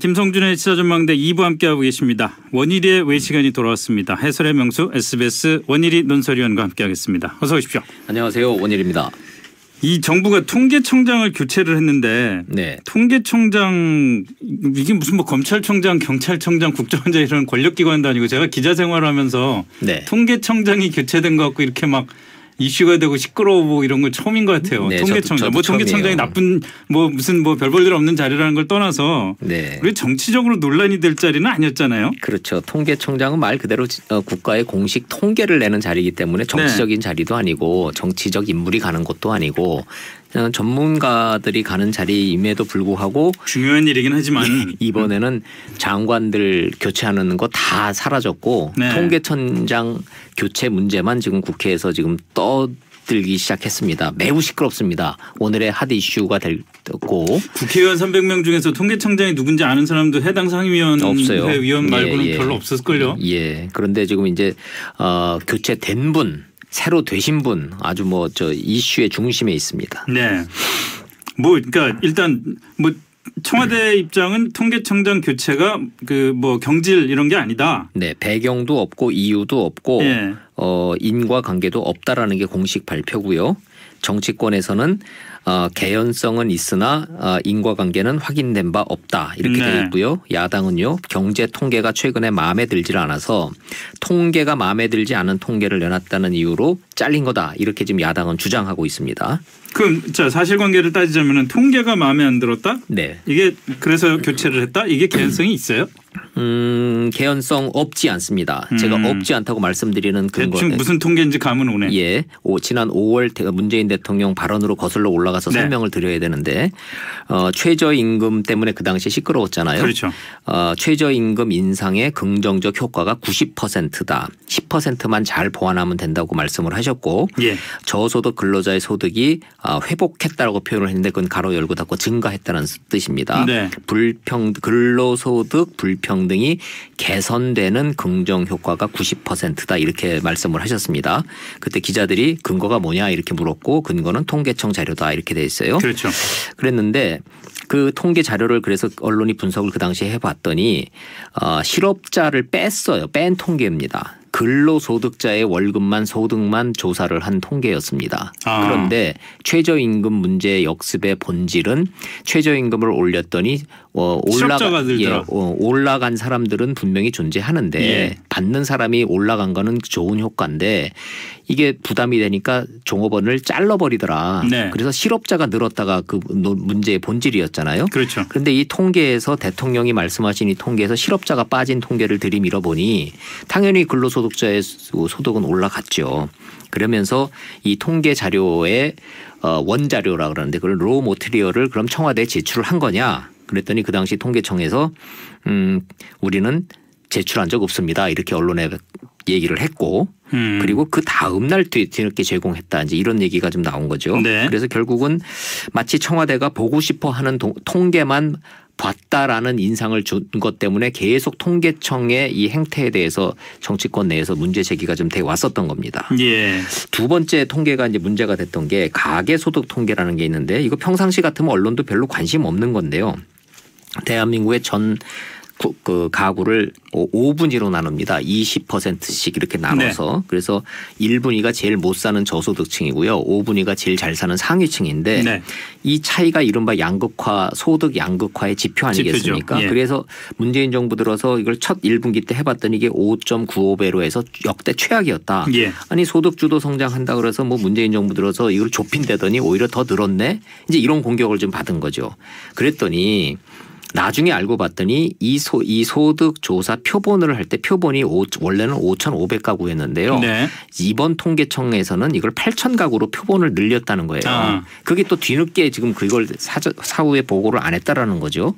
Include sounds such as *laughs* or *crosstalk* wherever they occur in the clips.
김성준의 시사전망대 2부 함께하고 계십니다. 원일의 외 시간이 돌아왔습니다. 해설의 명수 SBS 원일이 논설위원과 함께하겠습니다. 어서 오십시오. 안녕하세요. 원일입니다. 이 정부가 통계청장을 교체를 했는데 네. 통계청장 이게 무슨 뭐 검찰청장, 경찰청장, 국정원장 이런 권력기관도 아니고 제가 기자 생활하면서 네. 통계청장이 교체된 것 같고 이렇게 막 이슈가 되고 시끄러워 이런 건 처음인 것 같아요. 네, 통계청장 저도- 저도 뭐 통계청장이. 나쁜 뭐 무슨 뭐 별 볼 일 없는 자리라는 걸 떠나서 네. 우리 정치적으로 논란이 될 자리는 아니었잖아요. 그렇죠. 통계청장은 말 그대로 지- 어, 국가의 공식 통계를 내는 자리이기 때문에 정치적인 자리도 아니고 정치적 인물이 가는 곳도 아니고 전문가들이 가는 자리임에도 불구하고 중요한 일이긴 하지만 이번에는 장관들 교체하는 거 다 사라졌고 네. 통계청장 교체 문제만 지금 국회에서 지금 떠 들기 시작했습니다. 매우 시끄럽습니다. 오늘의 핫 이슈가 됐고 국회의원 300명 중에서 통계청장이 누군지 아는 사람도 해당 상임위원회 없어요. 위원 말고는 예, 예. 별로 없었을걸요. 예. 그런데 지금 이제 어, 교체된 분, 새로 되신 분 아주 뭐 저 이슈의 중심에 있습니다. 네. 뭐 그러니까 일단 뭐 청와대 입장은 통계청장 교체가 그 뭐 경질 이런 게 아니다. 네, 배경도 없고 이유도 없고 예. 어, 인과 관계도 없다라는 게 공식 발표고요. 정치권에서는 어, 개연성은 있으나 어, 인과관계는 확인된 바 없다 이렇게 네. 되어 있고요. 야당은요 경제 통계가 최근에 마음에 들질 않아서 통계가 마음에 들지 않은 통계를 내놨다는 이유로 잘린 거다 이렇게 지금 야당은 주장하고 있습니다. 그럼 자 사실관계를 따지자면은 통계가 마음에 안 들었다. 네, 이게 그래서 교체를 했다. 이게 개연성이 있어요? 음, 개연성 없지 않습니다. 제가 음. 없지 않다고 말씀드리는 근거 대충 무슨 통계인지 감은 오네. 예, 오, 지난 5월 대- 문재인 대통령 발언으로 거슬러 올라가서 네. 설명을 드려야 되는데 어, 최저임금 때문에 그 당시에 시끄러웠잖아요. 그렇죠. 어, 최저임금 인상의 긍정적 효과가 90%다. 10%만 잘 보완하면 된다고 말씀을 하셨고 예. 저소득 근로자의 소득이 아, 회복했다라고 표현을 했는데 그건 가로 열고 닫고 증가했다는 뜻입니다. 네. 불평 근로소득 불 평등이 개선되는 긍정 효과가 90%다 이렇게 말씀을 하셨습니다. 그때 기자들이 근거가 뭐냐 이렇게 물었고 근거는 통계청 자료다 이렇게 돼 있어요. 그렇죠. 그랬는데 그 통계 자료를 그래서 언론이 분석을 그 당시에 해봤더니 어, 실업자를 뺐어요. 뺀 통계입니다. 근로소득자의 월급만 소득만 조사를 한 통계였습니다. 아. 그런데 최저임금 문제 역습의 본질은 최저임금을 올렸더니 어, 올라가 예. 어, 올라간 사람들은 분명히 존재하는데 예. 받는 사람이 올라간 거는 좋은 효과인데 이게 부담이 되니까 종업원을 잘라버리더라. 네. 그래서 실업자가 늘었다가 그 노- 문제의 본질이었잖아요. 그렇죠. 그런데 이 통계에서 대통령이 말씀하신 이 통계에서 실업자가 빠진 통계를 들이밀어 보니 당연히 근로소득자의 소- 소득은 올라갔죠. 그러면서 이 통계 자료의 어, 원자료라 그러는데 그걸 로 모트리얼을 그럼 청와대에 제출을 한 거냐? 그랬더니 그 당시 통계청에서 음 우리는 제출한 적 없습니다. 이렇게 언론에 얘기를 했고 음. 그리고 그 다음 날 뒤- 뒤늦게 제공했다 이제 이런 얘기가 좀 나온 거죠. 네. 그래서 결국은 마치 청와대가 보고 싶어 하는 동- 통계만 봤다라는 인상을 준 것 때문에 계속 통계청의 이 행태에 대해서 정치권 내에서 문제 제기가 좀 돼 왔었던 겁니다. 예. 두 번째 통계가 이제 문제가 됐던 게 가계 소득 통계라는 게 있는데 이거 평상시 같으면 언론도 별로 관심 없는 건데요. 대한민국의 전 구- 그 가구를 5분위로 나눕니다. 20%씩 이렇게 나눠서 그래서 1분위가 제일 못 사는 저소득층이고요. 5분위가 제일 잘 사는 상위층인데 네. 이 차이가 이른바 양극화 소득 양극화의 지표 아니겠습니까? 예. 그래서 문재인 정부 들어서 이걸 첫 1분기 때 해봤더니 이게 5.95배로 해서 역대 최악이었다. 예. 아니 소득 주도 성장한다 그래서 뭐 문재인 정부 들어서 이걸 좁힌다더니 오히려 더 늘었네. 이제 이런 공격을 좀 받은 거죠. 그랬더니 나중에 알고 봤더니 이, 소, 이 소득 조사 표본을 할 때 표본이 오, 원래는 5,500가구였는데요. 네. 이번 통계청에서는 이걸 8천 가구로 표본을 늘렸다는 거예요. 아. 그게 또 뒤늦게 지금 그걸 사저, 사후에 보고를 안 했다라는 거죠.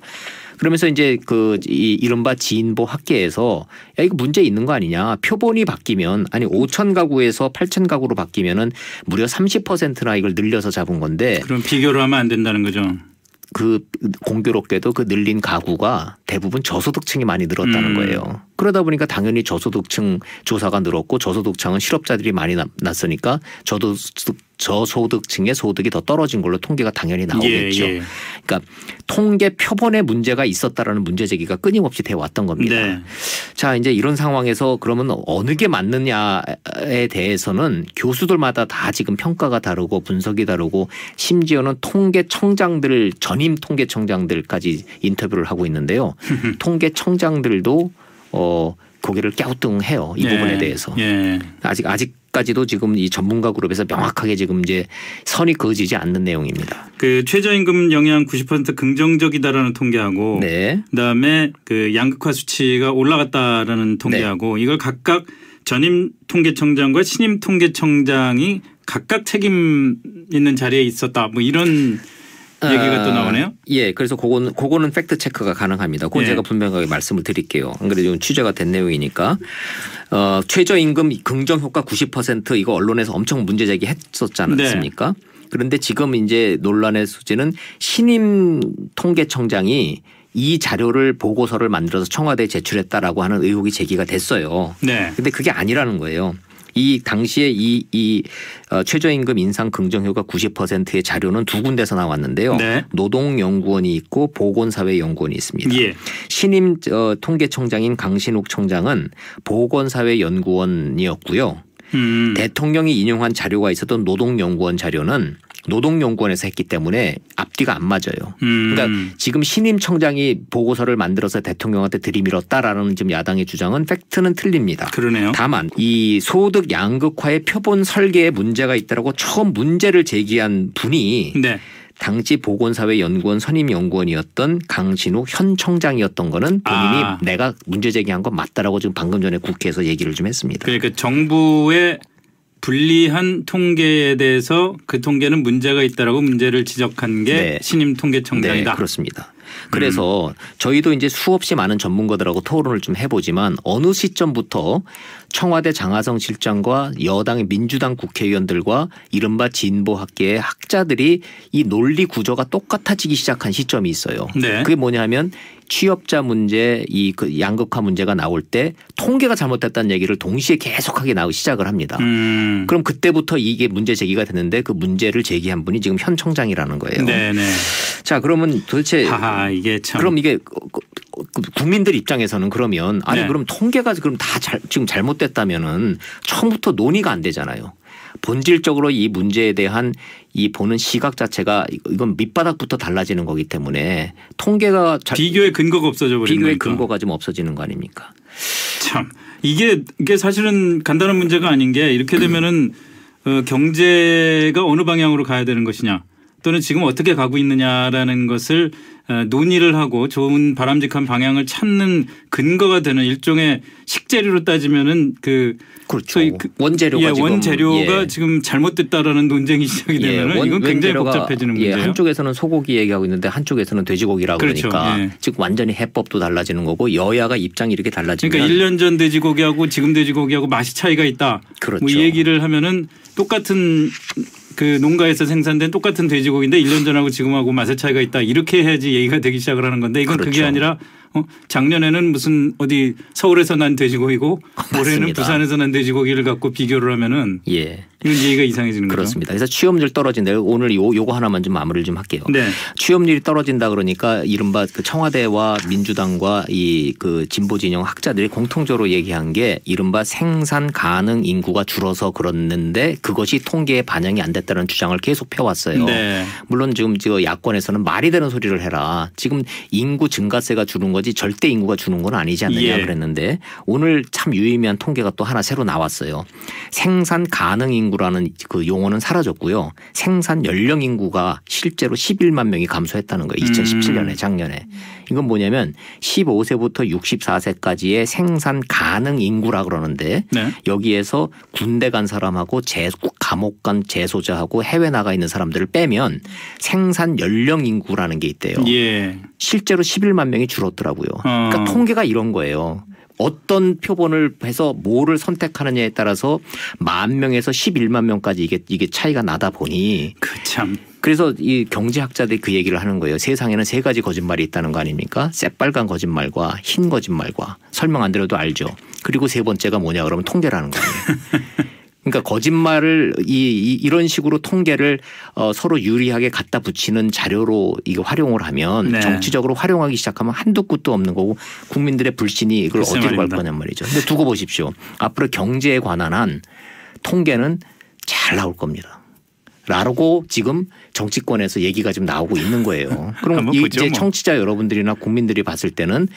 그러면서 이제 그 이- 이른바 진보 학계에서 야 이거 문제 있는 거 아니냐 표본이 바뀌면 아니 5천 가구에서 8천 가구로 바뀌면은 무려 30%나 이걸 늘려서 잡은 건데 그럼 비교를 하면 안 된다는 거죠. 그 공교롭게도 그 늘린 가구가 대부분 저소득층이 많이 늘었다는 음. 거예요. 그러다 보니까 당연히 저소득층 조사가 늘었고 저소득층은 실업자들이 많이 나- 났으니까 저소득 저소득층의 소득이 더 떨어진 걸로 통계가 당연히 나오겠죠. 예, 예. 그러니까 통계 표본에 문제가 있었다라는 문제 제기가 끊임없이 돼 왔던 겁니다. 네. 자, 이제 이런 상황에서 그러면 어느 게 맞느냐에 대해서는 교수들마다 다 지금 평가가 다르고 분석이 다르고 심지어는 통계청장들 전임 통계청장들까지 인터뷰를 하고 있는데요. *laughs* 통계청장들도 어 고개를 갸우뚱해요 이 예, 부분에 대해서 예. 아직 아직 까지도 지금 이 전문가 그룹에서 명확하게 지금 이제 선이 그어지지 않는 내용입니다. 그 최저임금 영향 90% 긍정적이다라는 통계하고 네, 그다음에 그 양극화 수치가 올라갔다라는 통계하고 네. 이걸 각각 전임 통계청장과 신임 통계청장이 각각 책임 있는 자리에 있었다. 뭐 이런 얘기가 또 아, 나오네요. 예, 그래서 그거는 그거는 팩트 체크가 가능합니다. 그건 예. 제가 분명하게 말씀을 드릴게요. 안 그래도 취재가 된 내용이니까 어, 최저임금 긍정 효과 90% 이거 언론에서 엄청 문제 제기했었지 네. 않았습니까? 그런데 지금 이제 논란의 소지는 신임 통계청장이 이 자료를 보고서를 만들어서 청와대에 제출했다라고 하는 의혹이 제기가 됐어요. 네. 근데 그게 아니라는 거예요. 이 당시에 이, 이 어, 최저임금 인상 긍정효과 90%의 자료는 두 군데서 나왔는데요. 네. 노동연구원이 있고 보건사회연구원이 있습니다. 예. 신임 어, 통계청장인 강신욱 청장은 보건사회연구원이었고요. 음. 대통령이 인용한 자료가 있었던 노동연구원 자료는 노동연구원에서 했기 때문에 앞뒤가 안 맞아요. 음. 그러니까 지금 신임 청장이 보고서를 만들어서 대통령한테 들이밀었다라는 지금 야당의 주장은 팩트는 틀립니다. 그러네요. 다만 이 소득 양극화의 표본 설계에 문제가 있다라고 처음 문제를 제기한 분이 네. 당시 보건사회연구원 선임연구원이었던 강진욱 현 청장이었던 거는 본인이 아. 내가 문제 제기한 건 맞다라고 지금 방금 전에 국회에서 얘기를 좀 했습니다. 그러니까 정부의 불리한 통계에 대해서 그 통계는 문제가 있다라고 문제를 지적한 게 네. 신임 통계청장이다. 네, 그렇습니다. 그래서 저희도 이제 수없이 많은 전문가들하고 토론을 좀 해보지만 어느 시점부터 청와대 장하성 실장과 여당의 민주당 국회의원들과 이른바 진보학계의 학자들이 이 논리 구조가 똑같아지기 시작한 시점이 있어요. 네. 그게 뭐냐면 취업자 문제, 이 그 양극화 문제가 나올 때 통계가 잘못됐다는 얘기를 동시에 계속하게 나오기 시작을 합니다. 음. 그럼 그때부터 이게 문제 제기가 됐는데 그 문제를 제기한 분이 지금 현 청장이라는 거예요. 네네. 자 그러면 도대체 하하 이게 참. 그럼 이게 그- 그 국민들 입장에서는 그러면 아니 네. 그럼 통계가 그럼 다 잘, 지금 잘못됐다면은 처음부터 논의가 안 되잖아요. 본질적으로 이 문제에 대한 이 보는 시각 자체가 이건 밑바닥부터 달라지는 거기 때문에 통계가 잘, 비교의 근거가 없어져 버리는 비교의 거니까. 근거가 좀 없어지는 거 아닙니까? 참 이게 이게 사실은 간단한 문제가 아닌 게 이렇게 되면은 어, 경제가 어느 방향으로 가야 되는 것이냐 또는 지금 어떻게 가고 있느냐라는 것을 어, 논의를 하고 좋은 바람직한 방향을 찾는 근거가 되는 일종의 식재료로 따지면은 그 그렇죠. 소위 그- 원재료가 예, 지금 원재료가 예. 지금 잘못됐다라는 논쟁이 시작이 예, 되면은 원- 이건 굉장히 복잡해지는 예, 문제예요. 한쪽에서는 소고기 얘기하고 있는데 한쪽에서는 돼지고기라고 그렇죠. 그러니까 예. 즉 완전히 해법도 달라지는 거고 여야가 입장이 이렇게 달라지면 그러니까 1년 전 돼지고기하고 지금 돼지고기하고 맛이 차이가 있다. 그렇죠. 뭐 이 얘기를 하면은 똑같은 그 농가에서 생산된 똑같은 돼지고기인데 1년 전하고 지금하고 맛의 차이가 있다. 이렇게 해야지 얘기가 되기 시작을 하는 건데 이건 그게 그렇죠. 아니라 어, *laughs* 작년에는 무슨 어디 서울에서 난 돼지고기고 올해는 맞습니다. 부산에서 난 돼지고기를 갖고 비교를 하면은 예. 이건 얘기가 이상해지는 거죠. 그렇습니다. 그래서 취업률 떨어진다. 오늘 요 요거 하나만 좀 마무리를 좀 할게요. 네. 취업률이 떨어진다 그러니까 이른바 그 청와대와 민주당과 이 그 진보 진영 학자들이 공통적으로 얘기한 게 이른바 생산 가능 인구가 줄어서 그렇는데 그것이 통계에 반영이 안 됐다는 주장을 계속 펴왔어요. 네. 물론 지금 저 야권에서는 말이 되는 소리를 해라. 지금 인구 증가세가 주는 거지 절대 인구가 주는 건 아니지 않느냐 예. 그랬는데 오늘 참 유의미한 통계가 또 하나 새로 나왔어요. 생산 가능 인구라는 그 용어는 사라졌고요. 생산 연령 인구가 실제로 11만 명이 감소했다는 거예요. 2017년에 음. 작년에. 이건 뭐냐면 15세부터 64세까지의 생산 가능 인구라 그러는데 네. 여기에서 군대 간 사람하고 재, 감옥 간 재소자하고 해외 나가 있는 사람들을 빼면 생산 연령 인구라는 게 있대요. 예. 실제로 11만 명이 줄었더라고요. 어. 그러니까 통계가 이런 거예요. 어떤 표본을 해서 뭐를 선택하느냐에 따라서 만 명에서 11만 명까지 이게 이게 차이가 나다 보니 그참 그래서 이 경제학자들이 그 얘기를 하는 거예요. 세상에는 세 가지 거짓말이 있다는 거 아닙니까? 새빨간 거짓말과 흰 거짓말과 설명 안 드려도 알죠. 그리고 세 번째가 뭐냐 그러면 통계라는 거예요. *laughs* 그러니까 거짓말을 이, 이 이런 식으로 통계를 어, 서로 유리하게 갖다 붙이는 자료로 이거 활용을 하면 네. 정치적으로 활용하기 시작하면 한두 끝도 없는 거고 국민들의 불신이 이걸 어디로 갈 말입니다. 거냔 말이죠. 근데 두고 보십시오. 앞으로 경제에 관한 한 통계는 잘 나올 겁니다. 라고 지금 정치권에서 얘기가 좀 나오고 있는 거예요. *laughs* 그럼 이- 이제 뭐. 청취자 여러분들이나 국민들이 봤을 때는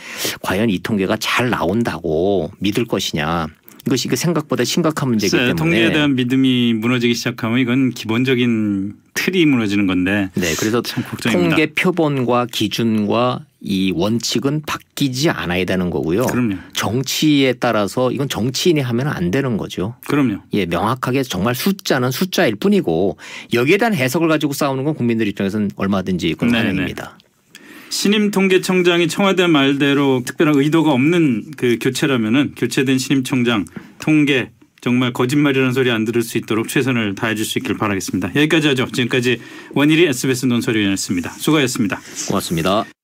과연 이 통계가 잘 나온다고 믿을 것이냐. 이것이 그 생각보다 심각한 문제이기 때문에 통계에 대한 믿음이 무너지기 시작하면 이건 기본적인 틀이 무너지는 건데 네, 그래서 참 걱정입니다. 통계 표본과 기준과 이 원칙은 바뀌지 않아야 되는 거고요. 그럼요. 정치에 따라서 이건 정치인이 하면 안 되는 거죠. 그럼요. 예, 명확하게 정말 숫자는 숫자일 뿐이고 여기에 대한 해석을 가지고 싸우는 건 국민들 입장에서는 얼마든지 네네. 환영입니다. 신임 통계청장이 청와대 말대로 특별한 의도가 없는 그 교체라면은 교체된 신임 청장 통계 정말 거짓말이라는 소리 안 들을 수 있도록 최선을 다해 줄 수 있길 바라겠습니다. 여기까지 하죠. 지금까지 원일이 SBS 논설위원이었습니다. 수고하셨습니다. 고맙습니다.